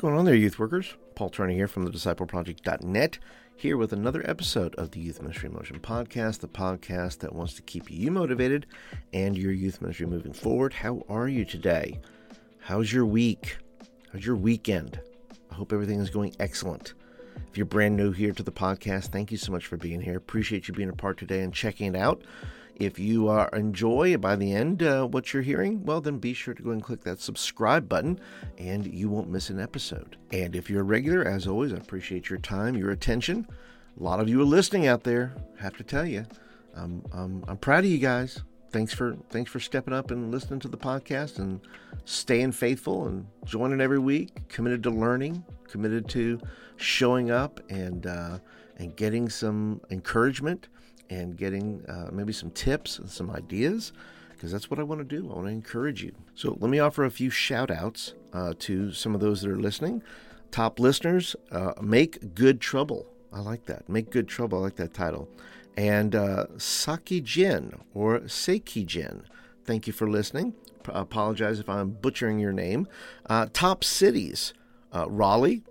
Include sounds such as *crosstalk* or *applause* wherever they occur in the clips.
going on there, youth workers? Paul Turner here from the discipleproject.net, here with another episode of the Youth Ministry Motion podcast, the podcast that wants to keep you motivated and your youth ministry moving forward. How are you today? How's your week? How's your weekend? I hope everything is going excellent. If you're brand new here to the podcast, thank you so much for being here. Appreciate you being a part today and checking it out. If you uh, enjoy by the end uh, what you're hearing, well, then be sure to go and click that subscribe button and you won't miss an episode. And if you're a regular, as always, I appreciate your time, your attention. A lot of you are listening out there. Have to tell you, I'm, I'm, I'm proud of you guys. Thanks for thanks for stepping up and listening to the podcast and staying faithful and joining every week. Committed to learning, committed to showing up and uh, and getting some encouragement and getting uh, maybe some tips and some ideas because that's what I want to do. I want to encourage you. So let me offer a few shout outs uh, to some of those that are listening. Top listeners, uh, Make Good Trouble. I like that. Make Good Trouble. I like that title. And uh, Saki Jin or Seiki Jin. Thank you for listening. P- apologize if I'm butchering your name. Uh, top cities uh, Raleigh,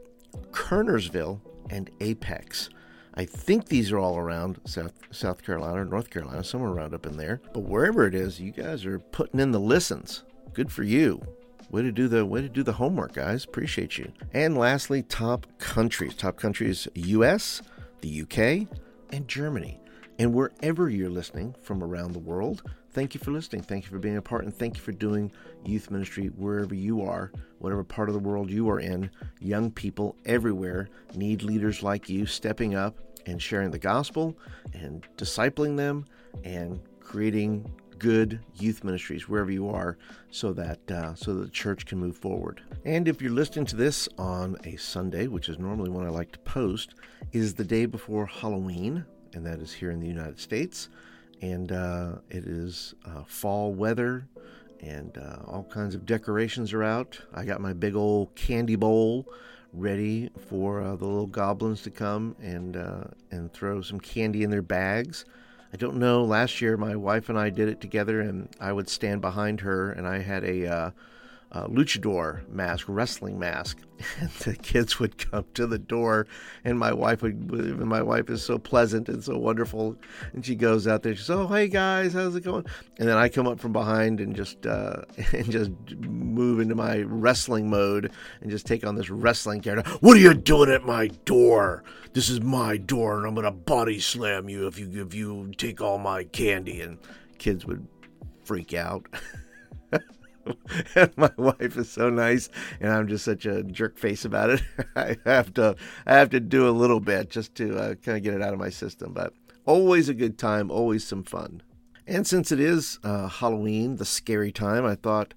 Kernersville, and Apex. I think these are all around South South Carolina or North Carolina, somewhere around up in there. But wherever it is, you guys are putting in the listens. Good for you. Way to do the way to do the homework, guys. Appreciate you. And lastly, top countries. Top countries: U.S., the UK, and Germany. And wherever you're listening from around the world, thank you for listening. Thank you for being a part, and thank you for doing youth ministry wherever you are, whatever part of the world you are in. Young people everywhere need leaders like you stepping up and sharing the gospel and discipling them and creating good youth ministries wherever you are so that uh, so that the church can move forward. And if you're listening to this on a sunday which is normally when i like to post is the day before halloween and that is here in the united states. And uh, it is uh, fall weather and uh, all kinds of decorations are out. I got my big old candy bowl ready for uh, the little goblins to come and uh, and throw some candy in their bags. I don't know. Last year, my wife and I did it together, and I would stand behind her, and I had a uh, luchador mask, wrestling mask, *laughs* and the kids would come to the door, and my wife would. My wife is so pleasant and so wonderful, and she goes out there. She says, "Oh, hey guys, how's it going?" And then I come up from behind and just uh, *laughs* and just move into my wrestling mode and just take on this wrestling character. What are you doing at my door? This is my door, and I'm gonna body slam you if you if you take all my candy. And kids would freak out. *laughs* *laughs* and my wife is so nice and i'm just such a jerk face about it. *laughs* I have to i have to do a little bit just to uh, kind of get it out of my system but always a good time always some fun. And since it is uh, halloween the scary time i thought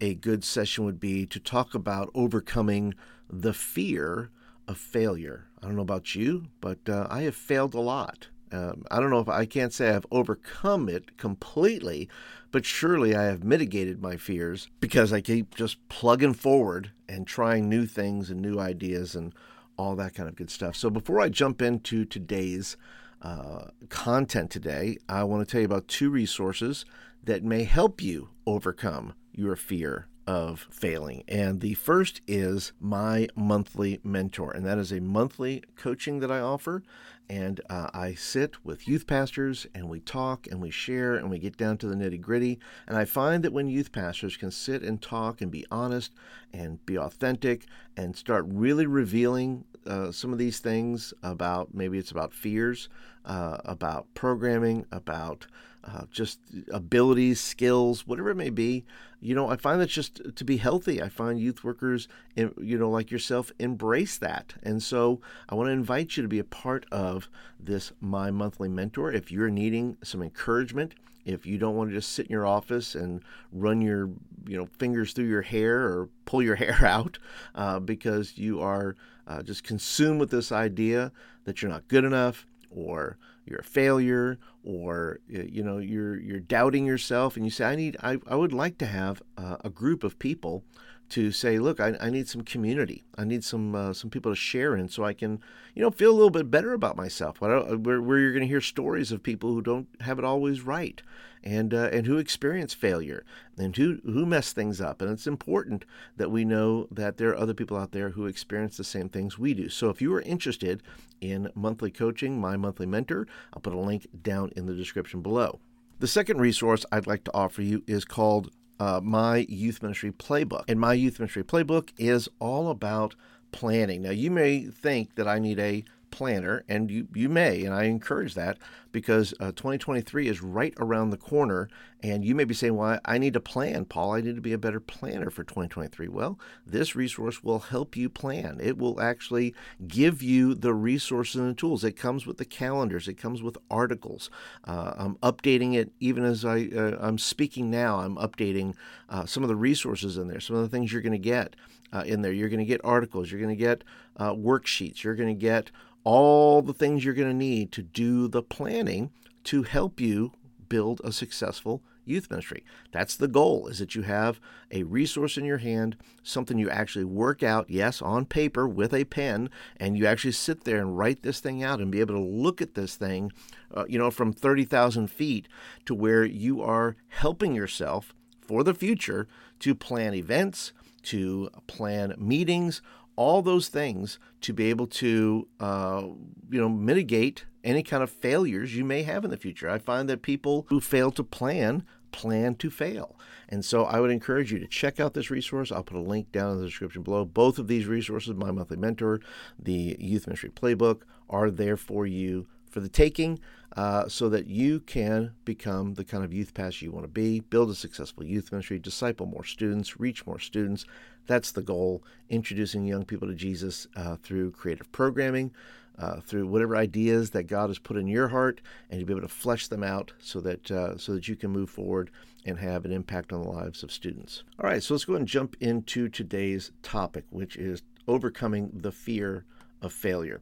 a good session would be to talk about overcoming the fear of failure. I don't know about you but uh, i have failed a lot um, I don't know if I can't say I've overcome it completely, but surely I have mitigated my fears because I keep just plugging forward and trying new things and new ideas and all that kind of good stuff. So before I jump into today's uh, content today, I want to tell you about two resources that may help you overcome your fear of failing. And the first is my monthly mentor, and that is a monthly coaching that I offer. And uh, I sit with youth pastors and we talk and we share and we get down to the nitty gritty. And I find that when youth pastors can sit and talk and be honest and be authentic and start really revealing uh, some of these things about maybe it's about fears, uh, about programming, about uh, just abilities, skills, whatever it may be. You know, I find that just to be healthy. I find youth workers, you know, like yourself, embrace that. And so I want to invite you to be a part of this My Monthly Mentor. If you're needing some encouragement, if you don't want to just sit in your office and run your you know fingers through your hair or pull your *laughs* hair out uh, because you are uh, just consumed with this idea that you're not good enough or you're a failure or you know you're you're doubting yourself and you say I need I, I would like to have uh, a group of people to say, look, I, I need some community. I need some uh, some people to share in, so I can, you know, feel a little bit better about myself. Where, where you're going to hear stories of people who don't have it always right, and uh, and who experience failure, and who who mess things up. And it's important that we know that there are other people out there who experience the same things we do. So if you are interested in monthly coaching, my monthly mentor, I'll put a link down in the description below. The second resource I'd like to offer you is called uh, My Youth Ministry Playbook. And My Youth Ministry Playbook is all about planning. Now, you may think that I need a planner, and you, you may, and I encourage that because uh, 2023 is right around the corner. And you may be saying, Well, I need to plan, Paul. I need to be a better planner for 2023. Well, this resource will help you plan. It will actually give you the resources and the tools. It comes with the calendars, it comes with articles. Uh, I'm updating it even as I, uh, I'm speaking now. I'm updating uh, some of the resources in there, some of the things you're going to get. Uh, in there, you're going to get articles, you're going to get uh, worksheets, you're going to get all the things you're going to need to do the planning to help you build a successful youth ministry. That's the goal is that you have a resource in your hand, something you actually work out, yes, on paper with a pen, and you actually sit there and write this thing out and be able to look at this thing, uh, you know, from 30,000 feet to where you are helping yourself for the future to plan events, to plan meetings, all those things to be able to uh, you know mitigate any kind of failures you may have in the future. I find that people who fail to plan plan to fail. And so I would encourage you to check out this resource. I'll put a link down in the description below. Both of these resources, my monthly mentor, the youth ministry playbook, are there for you for the taking uh, so that you can become the kind of youth pastor you want to be, build a successful youth ministry, disciple more students, reach more students. That's the goal, introducing young people to Jesus uh, through creative programming, uh, through whatever ideas that God has put in your heart, and to be able to flesh them out so that uh, so that you can move forward and have an impact on the lives of students. All right, so let's go and jump into today's topic, which is overcoming the fear of failure.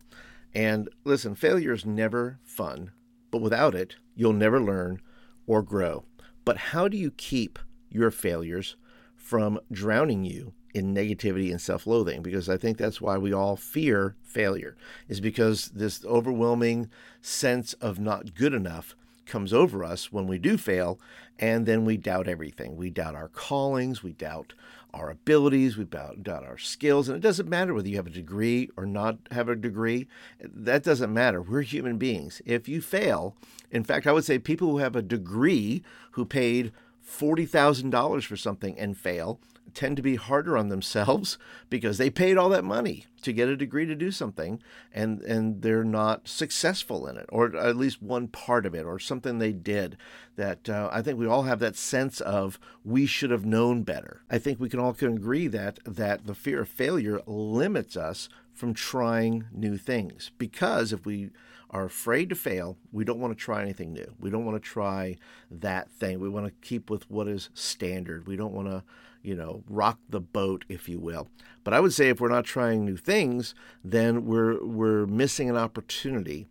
And listen, failure is never fun, but without it, you'll never learn or grow. But how do you keep your failures from drowning you in negativity and self-loathing because I think that's why we all fear failure is because this overwhelming sense of not good enough comes over us when we do fail and then we doubt everything. We doubt our callings, we doubt our abilities, we doubt, doubt our skills and it doesn't matter whether you have a degree or not have a degree. That doesn't matter. We're human beings. If you fail, in fact, I would say people who have a degree who paid $40,000 for something and fail tend to be harder on themselves *laughs* because they paid all that money to get a degree to do something and and they're not successful in it or at least one part of it or something they did that uh, I think we all have that sense of we should have known better. I think we can all can agree that that the fear of failure limits us from trying new things because if we are afraid to fail. We don't want to try anything new. We don't want to try that thing. We want to keep with what is standard. We don't want to, you know, rock the boat, if you will. But I would say if we're not trying new things, then we're we're missing an opportunity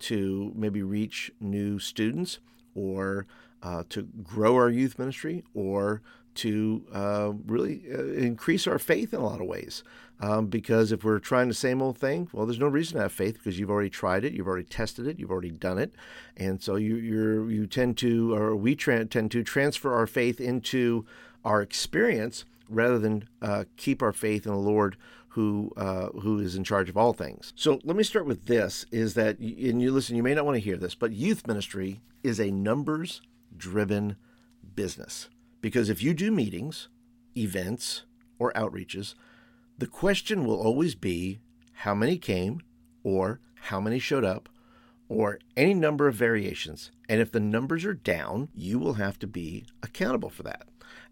to maybe reach new students or uh, to grow our youth ministry or to uh, really uh, increase our faith in a lot of ways. Um, because if we're trying the same old thing, well, there's no reason to have faith because you've already tried it, you've already tested it, you've already done it, and so you you you tend to, or we tra- tend to transfer our faith into our experience rather than uh, keep our faith in the Lord who uh, who is in charge of all things. So let me start with this: is that and you listen, you may not want to hear this, but youth ministry is a numbers driven business because if you do meetings, events, or outreaches the question will always be how many came, or how many showed up, or any number of variations. And if the numbers are down, you will have to be accountable for that.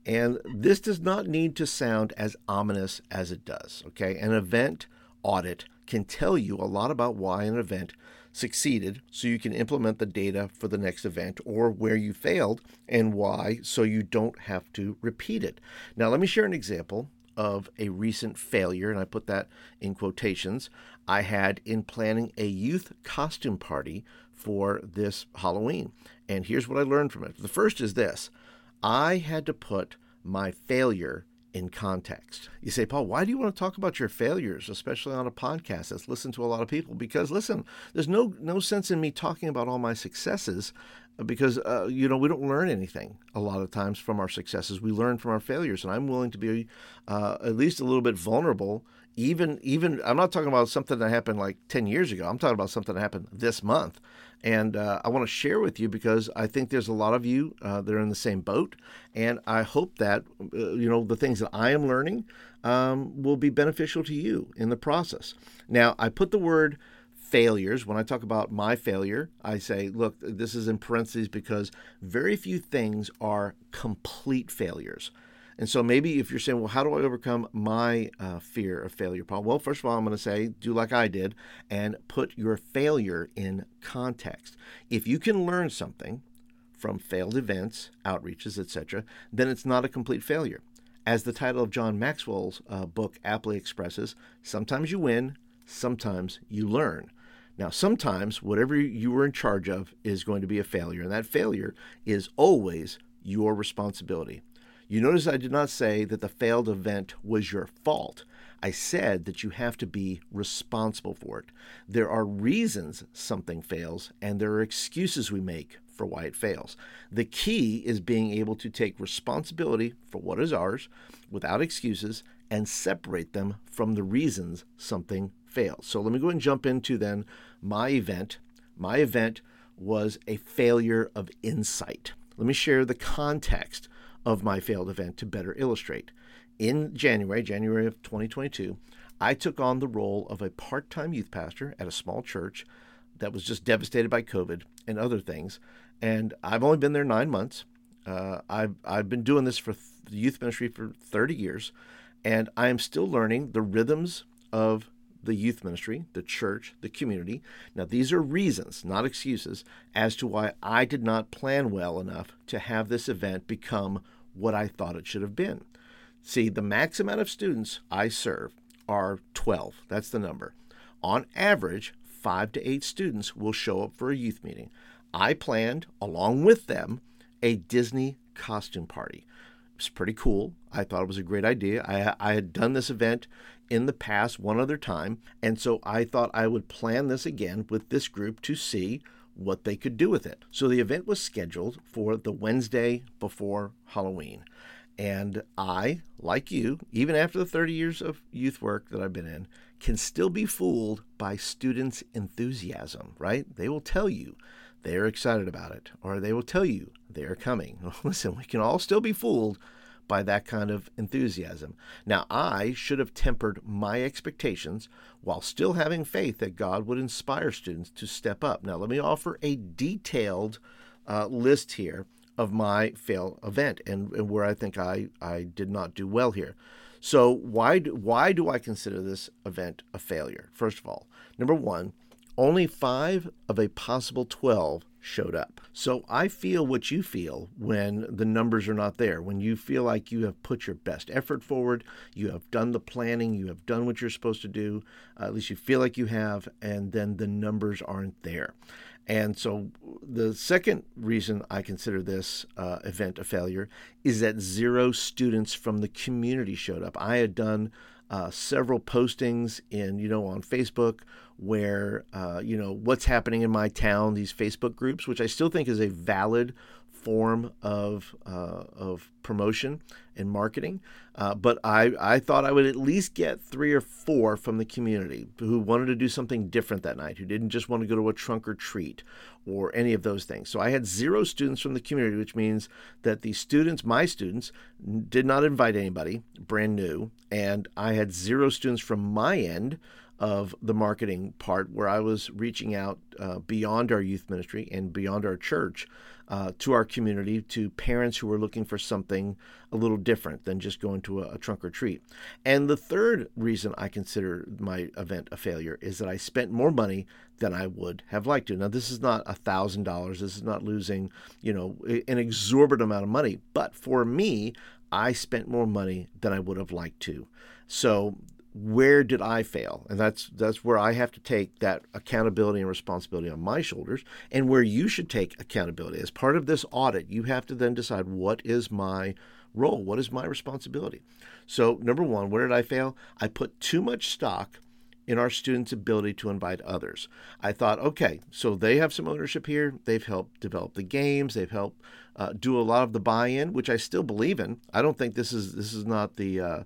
And this does not need to sound as ominous as it does. Okay. An event audit can tell you a lot about why an event succeeded so you can implement the data for the next event or where you failed and why so you don't have to repeat it. Now, let me share an example of a recent failure, and I put that in quotations, I had in planning a youth costume party for this Halloween. And here's what I learned from it. The first is this I had to put my failure in context. You say, Paul, why do you want to talk about your failures, especially on a podcast that's listened to a lot of people? Because listen, there's no no sense in me talking about all my successes because uh, you know we don't learn anything a lot of times from our successes. We learn from our failures, and I'm willing to be uh, at least a little bit vulnerable. Even even I'm not talking about something that happened like 10 years ago. I'm talking about something that happened this month, and uh, I want to share with you because I think there's a lot of you uh, that are in the same boat, and I hope that uh, you know the things that I am learning um, will be beneficial to you in the process. Now I put the word failures. When I talk about my failure, I say, look, this is in parentheses because very few things are complete failures. And so maybe if you're saying, well, how do I overcome my uh, fear of failure, Paul? Well, first of all, I'm going to say, do like I did and put your failure in context. If you can learn something from failed events, outreaches, etc., then it's not a complete failure. As the title of John Maxwell's uh, book aptly expresses, sometimes you win, sometimes you learn. Now, sometimes whatever you were in charge of is going to be a failure, and that failure is always your responsibility. You notice I did not say that the failed event was your fault. I said that you have to be responsible for it. There are reasons something fails, and there are excuses we make for why it fails. The key is being able to take responsibility for what is ours without excuses and separate them from the reasons something fails. So let me go and jump into then my event. My event was a failure of insight. Let me share the context of my failed event to better illustrate. In January, January of 2022, I took on the role of a part time youth pastor at a small church that was just devastated by COVID and other things. And I've only been there nine months. Uh, I've, I've been doing this for th- youth ministry for 30 years, and I am still learning the rhythms of the youth ministry, the church, the community. Now, these are reasons, not excuses, as to why I did not plan well enough to have this event become what I thought it should have been. See, the max amount of students I serve are 12. That's the number. On average, five to eight students will show up for a youth meeting. I planned, along with them, a Disney costume party. It's pretty cool. I thought it was a great idea. I, I had done this event in the past one other time, and so I thought I would plan this again with this group to see what they could do with it. So the event was scheduled for the Wednesday before Halloween. And I, like you, even after the 30 years of youth work that I've been in, can still be fooled by students' enthusiasm, right? They will tell you they're excited about it, or they will tell you they're coming. *laughs* Listen, we can all still be fooled by that kind of enthusiasm. Now, I should have tempered my expectations while still having faith that God would inspire students to step up. Now, let me offer a detailed uh, list here of my fail event and, and where I think I, I did not do well here. So, why do, why do I consider this event a failure? First of all, number one, only five of a possible 12 showed up. So I feel what you feel when the numbers are not there, when you feel like you have put your best effort forward, you have done the planning, you have done what you're supposed to do, uh, at least you feel like you have, and then the numbers aren't there. And so the second reason I consider this uh, event a failure is that zero students from the community showed up. I had done uh, several postings in, you know, on Facebook where, uh, you know, what's happening in my town, these Facebook groups, which I still think is a valid form of uh, of promotion and marketing. Uh, but I, I thought I would at least get three or four from the community who wanted to do something different that night, who didn't just want to go to a trunk or treat or any of those things. So I had zero students from the community, which means that the students, my students, did not invite anybody brand new, and I had zero students from my end of the marketing part where I was reaching out uh, beyond our youth ministry and beyond our church uh, to our community, to parents who were looking for something a little different than just going to a, a trunk or treat. And the third reason I consider my event a failure is that I spent more money than I would have liked to. Now, this is not a thousand dollars. This is not losing, you know, an exorbitant amount of money. But for me, I spent more money than I would have liked to. So where did I fail? And that's that's where I have to take that accountability and responsibility on my shoulders and where you should take accountability. As part of this audit, you have to then decide what is my role? What is my responsibility? So, number one, where did I fail? I put too much stock in our students' ability to invite others. I thought, okay, so they have some ownership here. They've helped develop the games. They've helped uh, do a lot of the buy-in, which I still believe in. I don't think this is this is not the uh,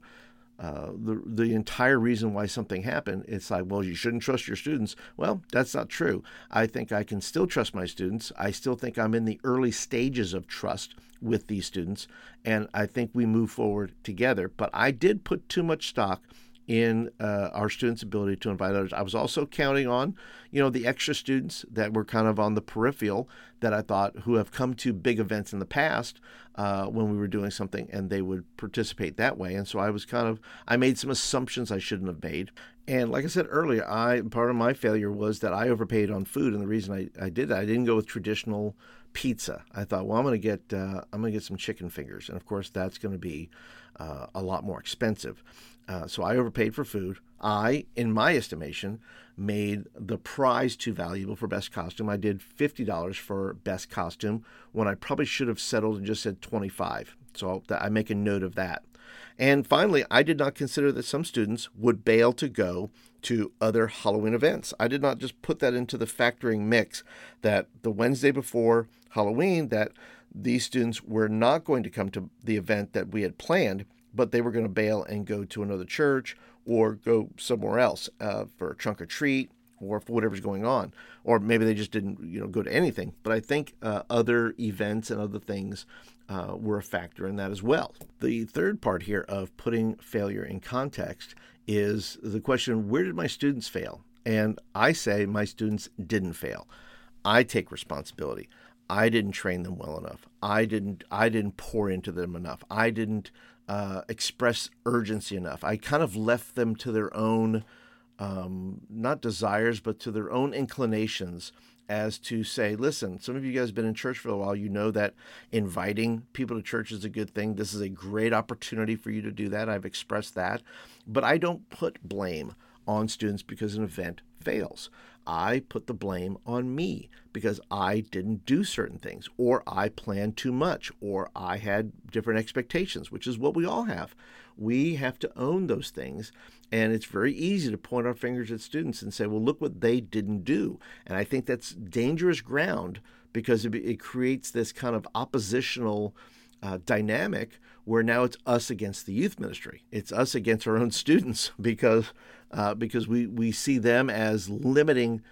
uh, the the entire reason why something happened. It's like, well, you shouldn't trust your students. Well, that's not true. I think I can still trust my students. I still think I'm in the early stages of trust with these students, and I think we move forward together. But I did put too much stock in uh, our students' ability to invite others. I was also counting on, you know, the extra students that were kind of on the peripheral that I thought who have come to big events in the past uh, when we were doing something and they would participate that way. And so I was kind of I made some assumptions I shouldn't have made. And like I said earlier, I part of my failure was that I overpaid on food, and the reason I, I did that, I didn't go with traditional pizza. I thought, well, I'm going to get uh, I'm going to get some chicken fingers, and of course that's going to be uh, a lot more expensive. Uh, so I overpaid for food. I, in my estimation, made the prize too valuable for best costume. I did $50 for best costume when I probably should have settled and just said 25. So I make a note of that. And finally, I did not consider that some students would bail to go to other Halloween events. I did not just put that into the factoring mix that the Wednesday before Halloween that these students were not going to come to the event that we had planned but they were going to bail and go to another church or go somewhere else uh, for a trunk or treat or for whatever's going on, or maybe they just didn't, you know, go to anything. But I think uh, other events and other things uh, were a factor in that as well. The third part here of putting failure in context is the question: Where did my students fail? And I say my students didn't fail. I take responsibility. I didn't train them well enough. I didn't. I didn't pour into them enough. I didn't uh, express urgency enough. I kind of left them to their own, um, not desires, but to their own inclinations as to say, listen, some of you guys have been in church for a while. You know that inviting people to church is a good thing. This is a great opportunity for you to do that. I've expressed that. But I don't put blame on students because an event fails. I put the blame on me because I didn't do certain things, or I planned too much, or I had different expectations, which is what we all have. We have to own those things. And it's very easy to point our fingers at students and say, well, look what they didn't do. And I think that's dangerous ground because it, it creates this kind of oppositional uh, dynamic where now it's us against the youth ministry. It's us against our own *laughs* students because uh, because we, we see them as limiting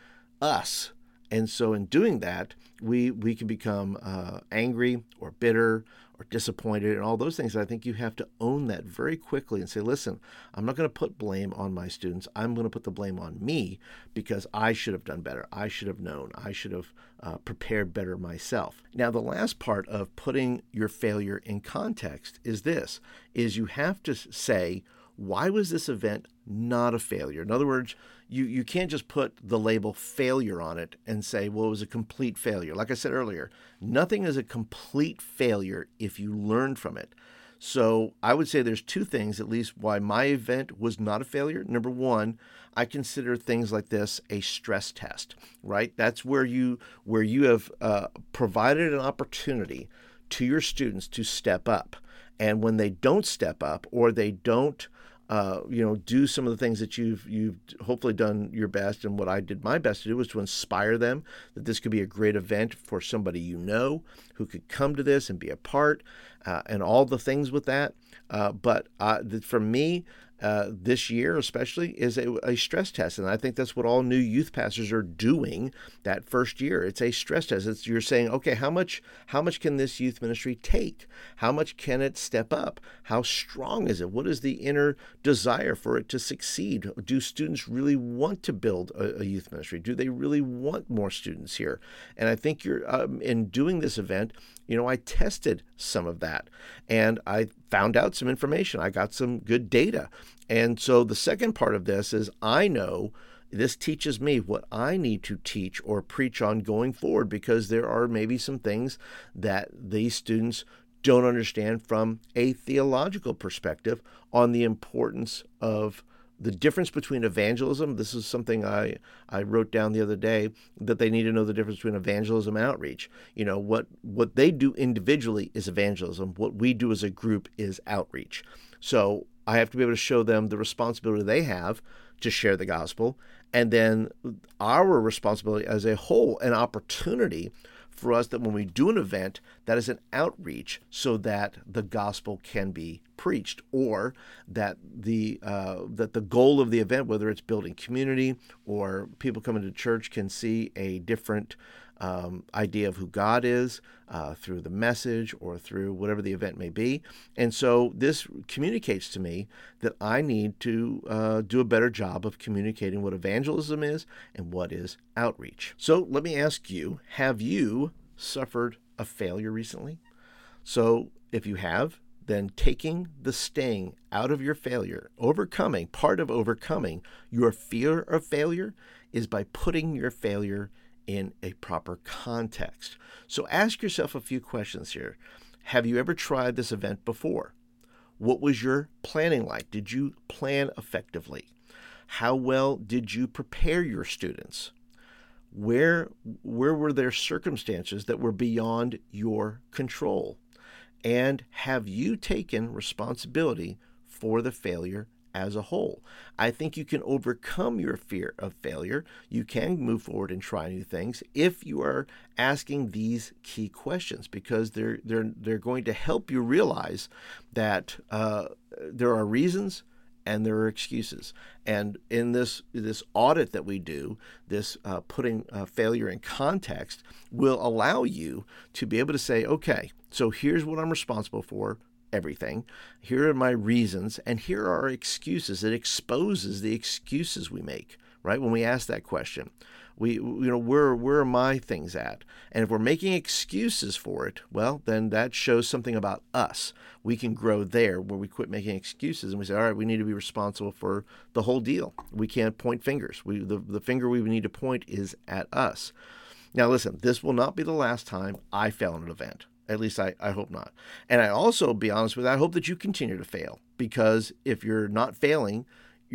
us. And so, in doing that, we, we can become uh, angry or bitter or disappointed and all those things. I think you have to own that very quickly and say, listen, I'm not going to put blame on my students. I'm going to put the blame on me because I should have done better. I should have known. I should have uh, prepared better myself. Now, the last part of putting your failure in context is this, is you have to say, why was this event not a failure? In other words, you, you can't just put the label failure on it and say, well, it was a complete failure. Like I said earlier, nothing is a complete failure if you learn from it. So I would say there's two things, at least, why my event was not a failure. Number one, I consider things like this a stress test, right? That's where you where you have uh, provided an opportunity to your students to step up, and when they don't step up or they don't uh, you know, do some of the things that you've you've hopefully done your best. And what I did my best to do was to inspire them that this could be a great event for somebody you know who could come to this and be a part, uh, and all the things with that. Uh, but uh, for me, uh, this year, especially, is a, a, stress test, and I think that's what all new youth pastors are doing that first year. It's a stress test. It's you're saying, okay, how much how much can this youth ministry take? How much can it step up? How strong is it? What is the inner desire for it to succeed? Do students really want to build a, a youth ministry? Do they really want more students here? And I think you're um, in doing this event you know, I tested some of that and I found out some information. I got some good data. And so the second part of this is I know this teaches me what I need to teach or preach on going forward because there are maybe some things that these students don't understand from a theological perspective on the importance of the difference between evangelism this is something i i wrote down the other day that they need to know the difference between evangelism and outreach. You know what what they do individually is evangelism. What we do as a group is outreach. So i have to be able to show them the responsibility they have to share the gospel and then our responsibility as a whole an opportunity for us that when we do an event, that is an outreach so that the gospel can be preached, or that the uh, that the goal of the event, whether it's building community or people coming to church, can see a different um, idea of who God is uh, through the message or through whatever the event may be. And so this communicates to me that I need to uh, do a better job of communicating what evangelism is and what is outreach. So let me ask you have you suffered a failure recently? So if you have, then taking the sting out of your failure, overcoming, part of overcoming your fear of failure is by putting your failure in a proper context. So ask yourself a few questions here. Have you ever tried this event before? What was your planning like? Did you plan effectively? How well did you prepare your students? Where, where were there circumstances that were beyond your control? And have you taken responsibility for the failure as a whole. I think you can overcome your fear of failure. You can move forward and try new things if you are asking these key questions because they're they're they're going to help you realize that uh, there are reasons and there are excuses. And in this this audit that we do, this uh, putting uh, failure in context will allow you to be able to say, okay, so here's what I'm responsible for everything. Here are my reasons, and here are excuses. It exposes the excuses we make, right? When we ask that question, we, you know, where where are my things at? And if we're making excuses for it, well, then that shows something about us. We can grow there where we quit making excuses and we say, all right, we need to be responsible for the whole deal. We can't point fingers. We the, the finger we need to point is at us. Now, listen, this will not be the last time I fail in an event. At least I, I hope not. And I also, be honest with you, I hope that you continue to fail because if you're not failing,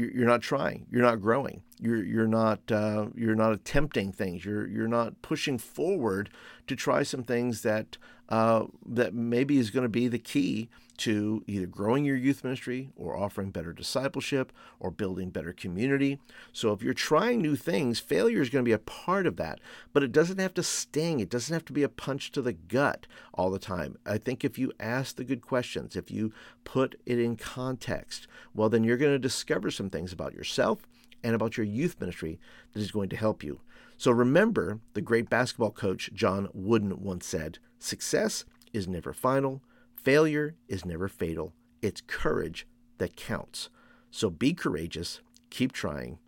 you're not trying, you're not growing, you're you're not uh, you're not attempting things, you're you're not pushing forward to try some things that uh, that maybe is going to be the key to either growing your youth ministry or offering better discipleship or building better community. So if you're trying new things, failure is going to be a part of that, but it doesn't have to sting. It doesn't have to be a punch to the gut all the time. I think if you ask the good questions, if you put it in context, well, then you're going to discover some things about yourself and about your youth ministry that is going to help you. So remember, the great basketball coach John Wooden once said, Success is never final, Failure is never fatal. It's courage that counts. So be courageous, keep trying,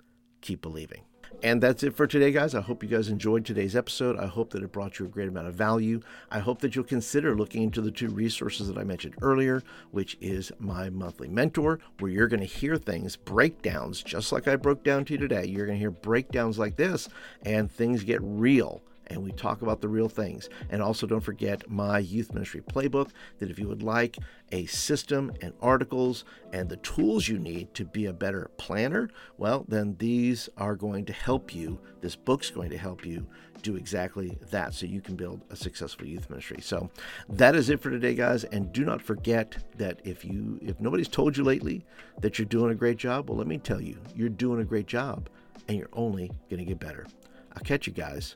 keep believing. And that's it for today, guys. I hope you guys enjoyed today's episode. I hope that it brought you a great amount of value. I hope that you'll consider looking into the two resources that I mentioned earlier, which is my monthly mentor, where you're going to hear things, breakdowns, just like I broke down to you today. You're going to hear breakdowns like this, and things get real and we talk about the real things. And also, don't forget my youth ministry playbook that if you would like a system and articles and the tools you need to be a better planner, well, then these are going to help you. This book's going to help you do exactly that so you can build a successful youth ministry. So that is it for today guys and do not forget that if you if nobody's told you lately that you're doing a great job, well let me tell you, you're doing a great job and you're only going to get better. I'll catch you guys